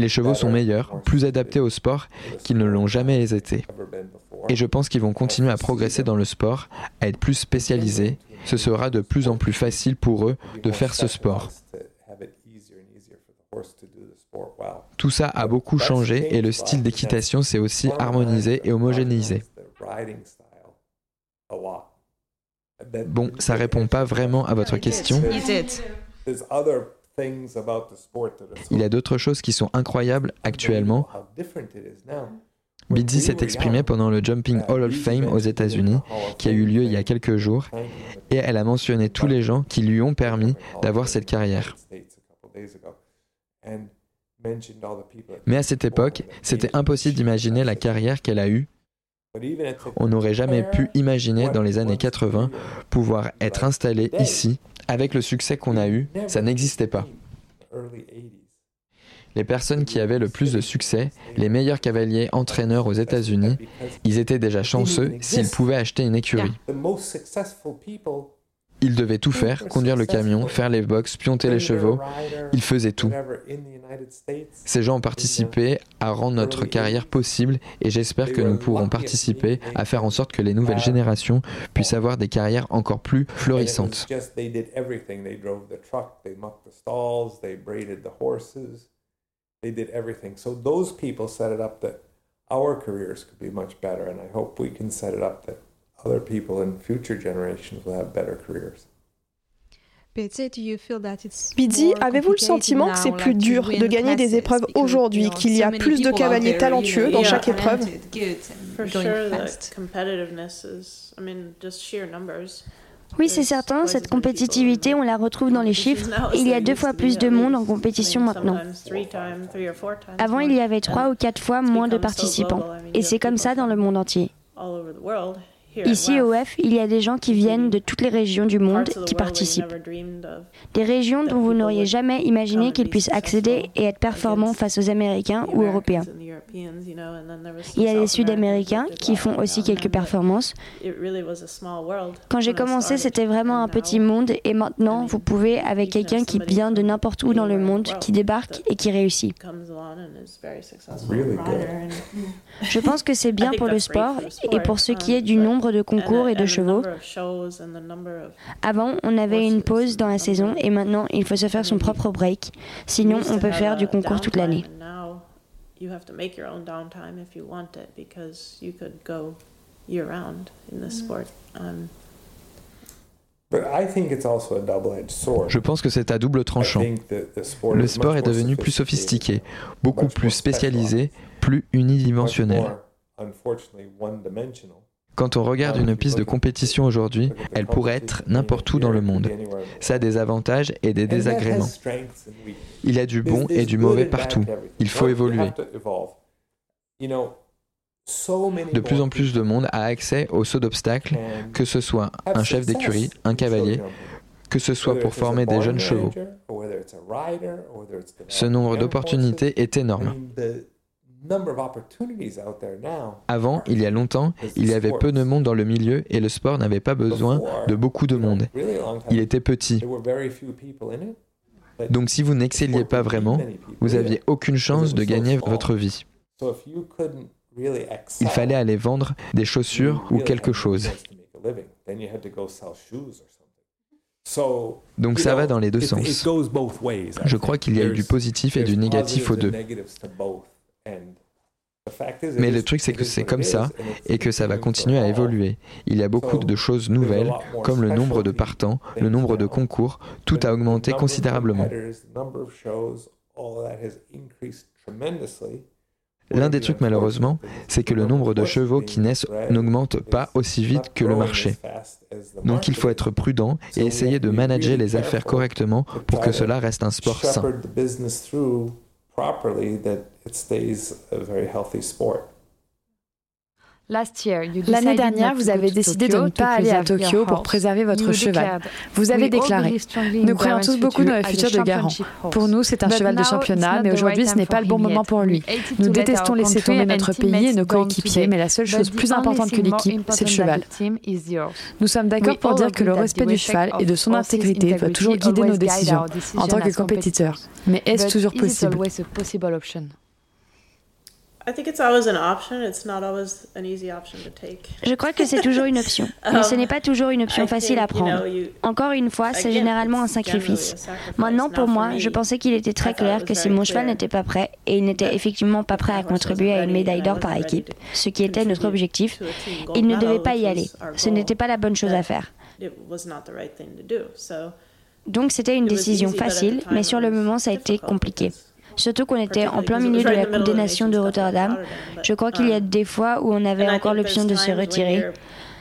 Les chevaux sont meilleurs, plus adaptés au sport qu'ils ne l'ont jamais été. Et je pense qu'ils vont continuer à progresser dans le sport, à être plus spécialisés. Ce sera de plus en plus facile pour eux de faire ce sport. Tout ça a beaucoup changé et le style d'équitation s'est aussi harmonisé et homogénéisé. Bon, ça répond pas vraiment à votre question. Il y a d'autres choses qui sont incroyables actuellement. Bidzi s'est exprimée pendant le Jumping Hall of Fame aux États-Unis, qui a eu lieu il y a quelques jours, et elle a mentionné tous les gens qui lui ont permis d'avoir cette carrière. Mais à cette époque, c'était impossible d'imaginer la carrière qu'elle a eue. On n'aurait jamais pu imaginer dans les années 80 pouvoir être installé ici avec le succès qu'on a eu. Ça n'existait pas. Les personnes qui avaient le plus de succès, les meilleurs cavaliers entraîneurs aux États-Unis, ils étaient déjà chanceux s'ils pouvaient acheter une écurie. Ils devaient tout faire, conduire le camion, faire les box, pionter les chevaux. Ils faisaient tout. Ces gens ont participé à rendre notre carrière possible et j'espère que nous pourrons participer à faire en sorte que les nouvelles générations puissent avoir des carrières encore plus florissantes. Our careers could be much better, and I hope we can set it up that other people in future generations will have better careers. Pizzi, avez-vous le sentiment que c'est plus dur de gagner des épreuves aujourd'hui, qu'il y a plus de cavaliers talentueux dans chaque épreuve? oui, c'est certain, cette compétitivité, on la retrouve dans les chiffres. Il y a deux fois plus de monde en compétition maintenant. Avant, il y avait trois ou quatre fois moins de participants. Et c'est comme ça dans le monde entier. Ici au F, il y a des gens qui viennent de toutes les régions du monde qui participent. Des régions dont vous n'auriez jamais imaginé qu'ils puissent accéder et être performants face aux Américains ou Européens. Il y a les Sud-Américains qui font aussi quelques performances. Quand j'ai commencé, c'était vraiment un petit monde et maintenant, vous pouvez, avec quelqu'un qui vient de n'importe où dans le monde, qui débarque et qui réussit. Je pense que c'est bien pour le sport et pour ce qui est du nombre de concours et de chevaux. Avant, on avait une pause dans la saison et maintenant, il faut se faire son propre break. Sinon, on peut faire du concours toute l'année. Je pense que c'est à double tranchant. Le sport est devenu plus sophistiqué, beaucoup plus spécialisé, plus unidimensionnel. Quand on regarde une piste de compétition aujourd'hui, elle pourrait être n'importe où dans le monde. Ça a des avantages et des désagréments. Il y a du bon et du mauvais partout. Il faut évoluer. De plus en plus de monde a accès au saut d'obstacles, que ce soit un chef d'écurie, un cavalier, que ce soit pour former des jeunes chevaux. Ce nombre d'opportunités est énorme. Avant, il y a longtemps, il y avait peu de monde dans le milieu et le sport n'avait pas besoin de beaucoup de monde. Il était petit. Donc si vous n'excelliez pas vraiment, vous n'aviez aucune chance de gagner votre vie. Il fallait aller vendre des chaussures ou quelque chose. Donc ça va dans les deux sens. Je crois qu'il y a eu du positif et du négatif aux deux. Mais le truc, c'est que c'est comme ça et que ça va continuer à évoluer. Il y a beaucoup de choses nouvelles, comme le nombre de partants, le nombre de concours, tout a augmenté considérablement. L'un des trucs malheureusement, c'est que le nombre de chevaux qui naissent n'augmente pas aussi vite que le marché. Donc il faut être prudent et essayer de manager les affaires correctement pour que cela reste un sport sain. properly that it stays a very healthy sport. L'année dernière, vous avez décidé de ne pas aller à Tokyo pour préserver votre cheval. Vous avez déclaré Nous croyons tous beaucoup dans le futur de Garant. Pour nous, c'est un cheval de championnat, mais aujourd'hui, ce n'est pas le bon moment pour lui. Nous détestons laisser tomber notre pays et nos coéquipiers, mais la seule chose plus importante que l'équipe, c'est le cheval. Nous sommes d'accord pour dire que le respect du cheval et de son intégrité doit toujours guider nos décisions en tant que compétiteurs. Mais est-ce toujours possible? Je crois que c'est toujours une option, mais ce n'est pas toujours une option facile à prendre. Encore une fois, c'est généralement un sacrifice. Maintenant, pour moi, je pensais qu'il était très clair que si mon cheval n'était pas prêt, et il n'était effectivement pas prêt à contribuer à une médaille d'or par équipe, ce qui était notre objectif, il ne devait pas y aller. Ce n'était pas la bonne chose à faire. Donc c'était une décision facile, mais sur le moment, ça a été compliqué. Surtout qu'on était en plein milieu de la Coupe des Nations de Rotterdam. Je crois qu'il y a des fois où on avait encore l'option de se retirer.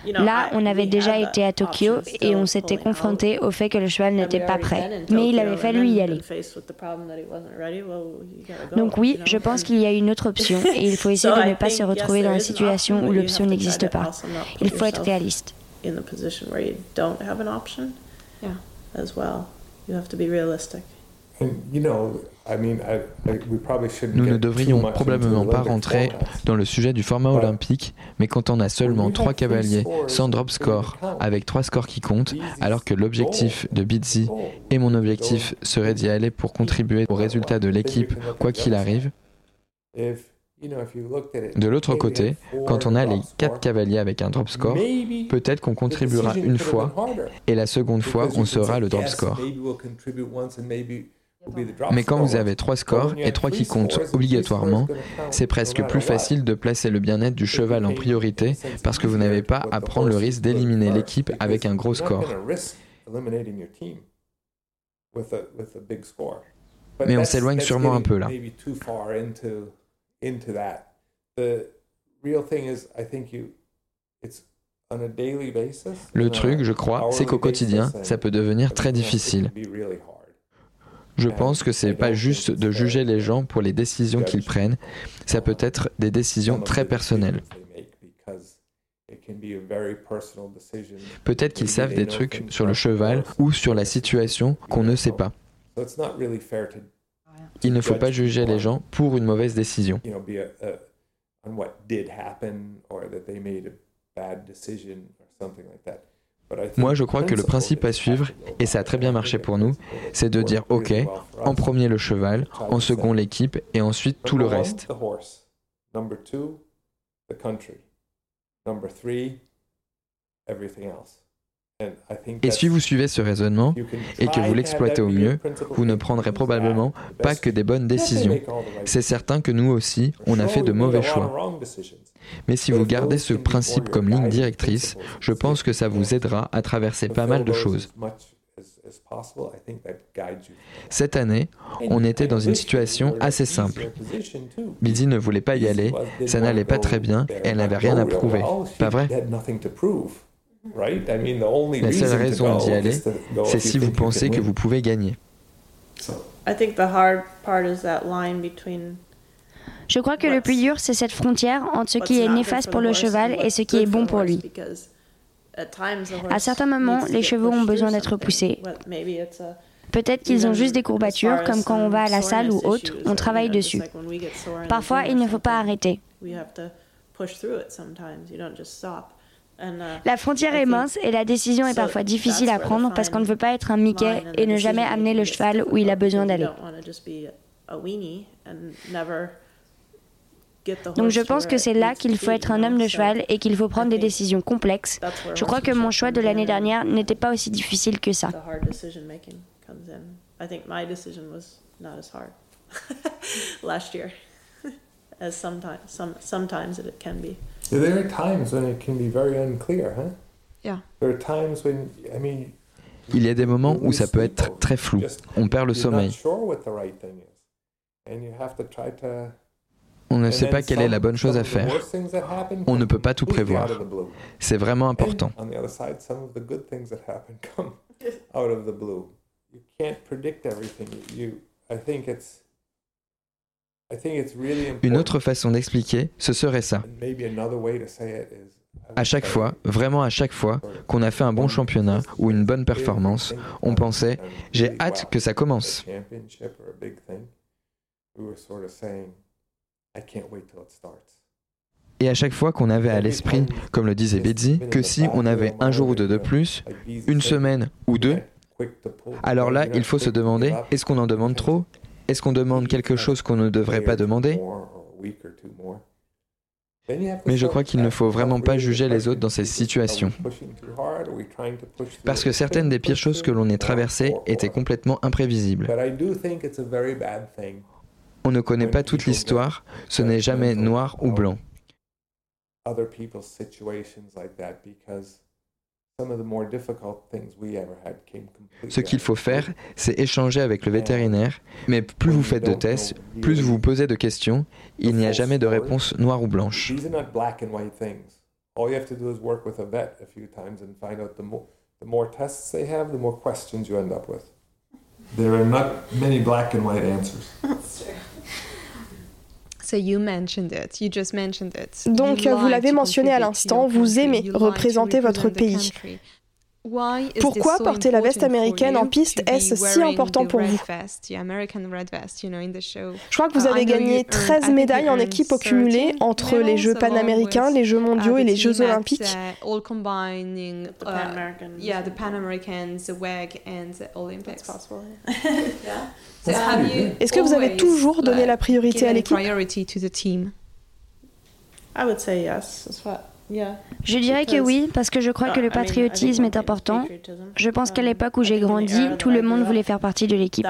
Là, on avait déjà été à Tokyo et on s'était confronté au fait que le cheval n'était pas prêt. Mais il avait fallu y aller. Donc oui, je pense qu'il y a une autre option et il faut essayer de ne pas se retrouver dans une situation où l'option n'existe pas. Il faut être réaliste. Nous ne devrions probablement pas rentrer dans le sujet du format olympique, mais quand on a seulement trois cavaliers sans drop score, avec trois scores qui comptent, alors que l'objectif de Bizzy et mon objectif serait d'y aller pour contribuer au résultat de l'équipe, quoi qu'il arrive, de l'autre côté, quand on a les quatre cavaliers avec un drop score, peut-être qu'on contribuera une fois et la seconde fois, on sera le drop score. Mais quand vous avez trois scores et trois qui comptent obligatoirement, c'est presque plus facile de placer le bien-être du cheval en priorité parce que vous n'avez pas à prendre le risque d'éliminer l'équipe avec un gros score. Mais on s'éloigne sûrement un peu là. Le truc, je crois, c'est qu'au quotidien, ça peut devenir très difficile. Je pense que c'est pas juste de juger les gens pour les décisions qu'ils prennent, ça peut être des décisions très personnelles. Peut-être qu'ils savent des trucs sur le cheval ou sur la situation qu'on ne sait pas. Il ne faut pas juger les gens pour une mauvaise décision. Moi, je crois que le principe à suivre, et ça a très bien marché pour nous, c'est de dire OK, en premier le cheval, en second l'équipe, et ensuite tout le reste. Et si vous suivez ce raisonnement et que vous l'exploitez au mieux, vous ne prendrez probablement pas que des bonnes décisions. C'est certain que nous aussi, on a fait de mauvais choix. Mais si vous gardez ce principe comme ligne directrice, je pense que ça vous aidera à traverser pas mal de choses. Cette année, on était dans une situation assez simple. Biddy ne voulait pas y aller, ça n'allait pas très bien et elle n'avait rien à prouver. Pas vrai? La seule raison d'y aller, c'est si vous pensez que vous pouvez gagner. Je crois que le plus dur, c'est cette frontière entre ce qui est néfaste pour le cheval et ce qui est bon pour lui. À certains moments, les chevaux ont besoin d'être poussés. Peut-être qu'ils ont juste des courbatures, comme quand on va à la salle ou autre, on travaille dessus. Parfois, il ne faut pas arrêter. La frontière est mince et la décision est parfois difficile à prendre parce qu'on ne veut pas être un Mickey et ne jamais amener le cheval où il a besoin d'aller. Donc je pense que c'est là qu'il faut être un homme de cheval et qu'il faut prendre des décisions complexes. Je crois que mon choix de l'année dernière n'était pas aussi difficile que ça. Il y a des moments où ça peut être très flou. On perd le sommeil. On ne sait pas quelle est la bonne chose à faire. On ne peut pas tout prévoir. C'est vraiment important. Une autre façon d'expliquer, ce serait ça. À chaque fois, vraiment à chaque fois, qu'on a fait un bon championnat ou une bonne performance, on pensait j'ai hâte que ça commence. Et à chaque fois qu'on avait à l'esprit, comme le disait Betsy, que si on avait un jour ou deux de plus, une semaine ou deux, alors là, il faut se demander, est-ce qu'on en demande trop? Est-ce qu'on demande quelque chose qu'on ne devrait pas demander mais je crois qu'il ne faut vraiment pas juger les autres dans ces situations. Parce que certaines des pires choses que l'on ait traversées étaient complètement imprévisibles. On ne connaît pas toute l'histoire, ce n'est jamais noir ou blanc. Ce qu'il faut faire, c'est échanger avec le vétérinaire, mais plus vous faites de tests, plus vous vous posez de questions, il n'y a jamais de réponse noire ou blanche. Donc, vous l'avez mentionné à l'instant, vous aimez représenter votre pays. Pourquoi porter la veste américaine en piste est-ce si important pour vous? Je crois que vous avez gagné 13 médailles en équipe au cumulé entre les Jeux panaméricains, les Jeux mondiaux et les Jeux olympiques. Est-ce que vous avez toujours donné la priorité à l'équipe? Je dirais que oui, parce que je crois que le patriotisme est important. Je pense qu'à l'époque où j'ai grandi, tout le monde voulait faire partie de l'équipe.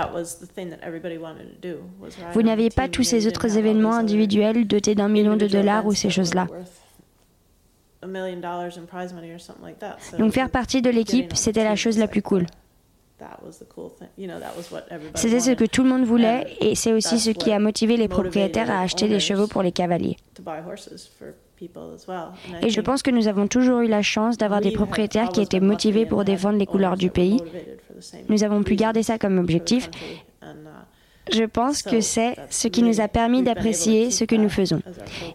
Vous n'aviez pas tous ces autres événements individuels dotés d'un million de dollars ou ces choses-là. Donc faire partie de l'équipe, c'était la chose la plus cool. C'était ce que tout le monde voulait et c'est aussi ce qui a motivé les propriétaires à acheter des chevaux pour les cavaliers. Et je pense que nous avons toujours eu la chance d'avoir des propriétaires qui étaient motivés pour défendre les couleurs du pays. Nous avons pu garder ça comme objectif. Uh, je pense que c'est ce qui nous a permis d'apprécier ce que nous faisons.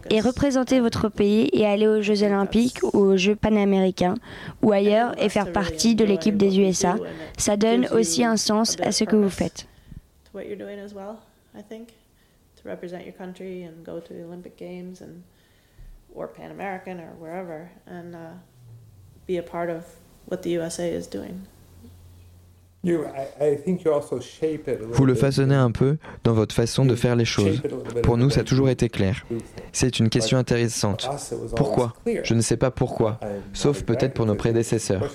Et représenter votre pays et aller aux Jeux olympiques ou aux Jeux panaméricains ou ailleurs et faire partie de l'équipe des USA, ça donne aussi un sens à ce que vous faites. Or Pan American or wherever and uh, be a part of what the USA is doing. Vous le façonnez un peu dans votre façon de faire les choses. Pour nous, ça a toujours été clair. C'est une question intéressante. Pourquoi Je ne sais pas pourquoi, sauf peut-être pour nos prédécesseurs.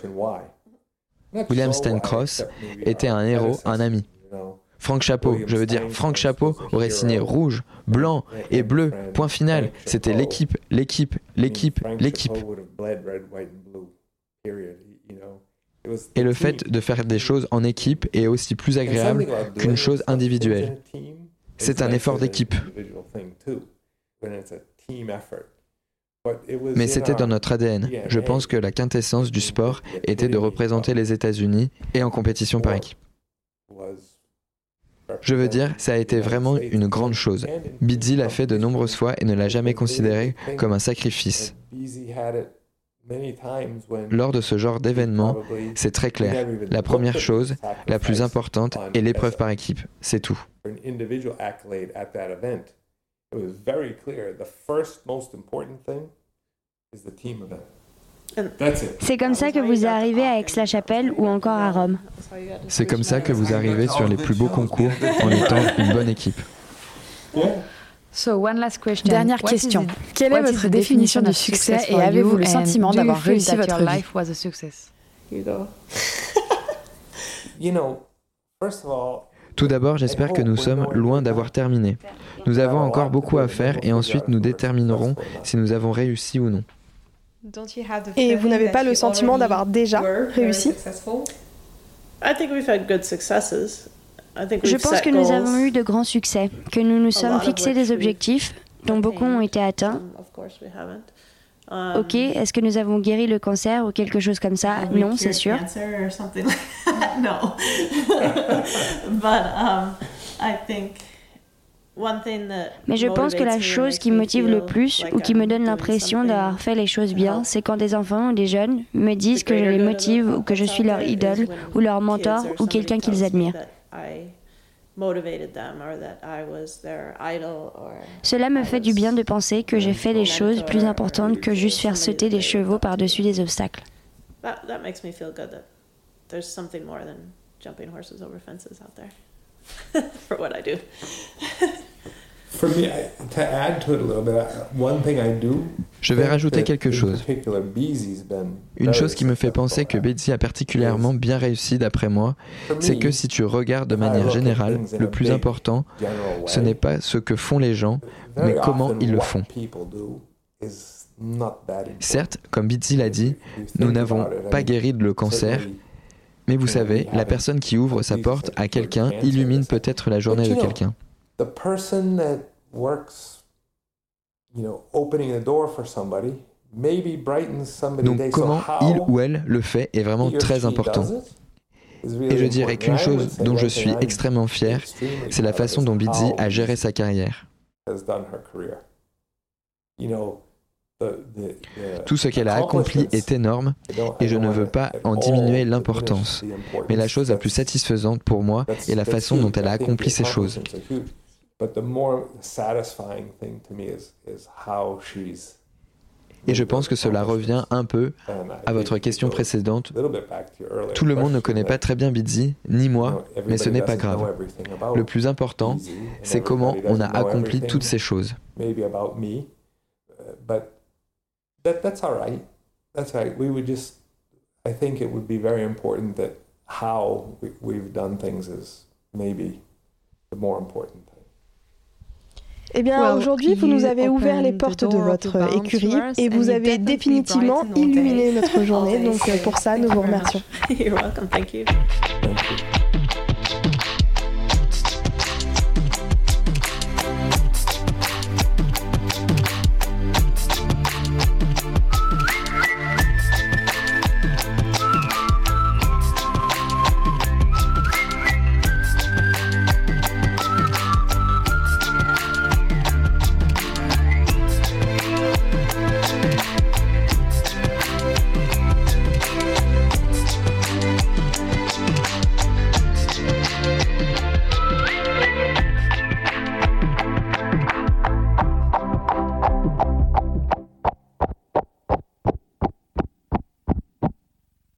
William Stencross était un héros, un ami. Franck Chapeau, je veux dire, Franck Chapeau aurait signé rouge, blanc et bleu, point final. C'était l'équipe, l'équipe, l'équipe, l'équipe. Et le fait de faire des choses en équipe est aussi plus agréable qu'une chose individuelle. C'est un effort d'équipe. Mais c'était dans notre ADN. Je pense que la quintessence du sport était de représenter les États-Unis et en compétition par équipe. Je veux dire, ça a été vraiment une grande chose. Bidzi l'a fait de nombreuses fois et ne l'a jamais considéré comme un sacrifice. Lors de ce genre d'événement, c'est très clair. La première chose, la plus importante, est l'épreuve par équipe. C'est tout. C'est comme ça que vous arrivez à Aix-la-Chapelle ou encore à Rome. C'est comme ça que vous arrivez sur les plus beaux concours en étant une bonne équipe. Dernière question. Quelle est votre définition du succès et avez-vous le sentiment d'avoir réussi votre vie? Tout d'abord, j'espère que nous sommes loin d'avoir terminé. Nous avons encore beaucoup à faire et ensuite nous déterminerons si nous avons réussi ou non. Et vous n'avez pas le sentiment d'avoir déjà réussi? Je pense que nous avons eu de grands succès, que nous nous sommes fixés des objectifs dont beaucoup ont été atteints. Um, ok, est-ce que nous avons guéri le cancer ou quelque chose comme ça? Non, c'est sûr. Mais je pense que la chose qui me motive le plus ou qui me donne l'impression d'avoir fait les choses bien, c'est quand des enfants ou des jeunes me disent que je les motive ou que je suis leur idole ou leur mentor ou quelqu'un qu'ils admirent. Cela me fait du bien de penser que j'ai fait des choses plus importantes que juste faire sauter des chevaux par-dessus des obstacles. For what I do. Je vais rajouter quelque chose. Une chose qui me fait penser que Betsy a particulièrement bien réussi d'après moi, c'est que si tu regardes de manière générale, le plus important, ce n'est pas ce que font les gens, mais comment ils le font. Certes, comme Betsy l'a dit, nous n'avons pas guéri le cancer, mais vous savez, la personne qui ouvre sa porte à quelqu'un illumine peut-être la journée de quelqu'un. Donc comment il ou elle le fait est vraiment très important. Et je dirais qu'une chose dont je suis extrêmement fier, c'est la façon dont Bidzi a géré sa carrière. Tout ce qu'elle a accompli est énorme et je ne veux pas en diminuer l'importance. Mais la chose la plus satisfaisante pour moi est la façon dont elle a accompli ces choses. Et je pense que cela revient un peu à votre question précédente. Tout le monde ne connaît pas très bien Bidzi, ni moi, mais ce n'est pas grave. Le plus important, c'est comment on a accompli toutes ces choses. that that's all right. That's all right. We would just, I think it would be very important that how we, we've done things is maybe the more important. Eh bien, aujourd'hui, vous nous avez ouvert les portes de votre écurie et vous avez définitivement illuminé notre journée. Donc, pour ça, nous vous remercions.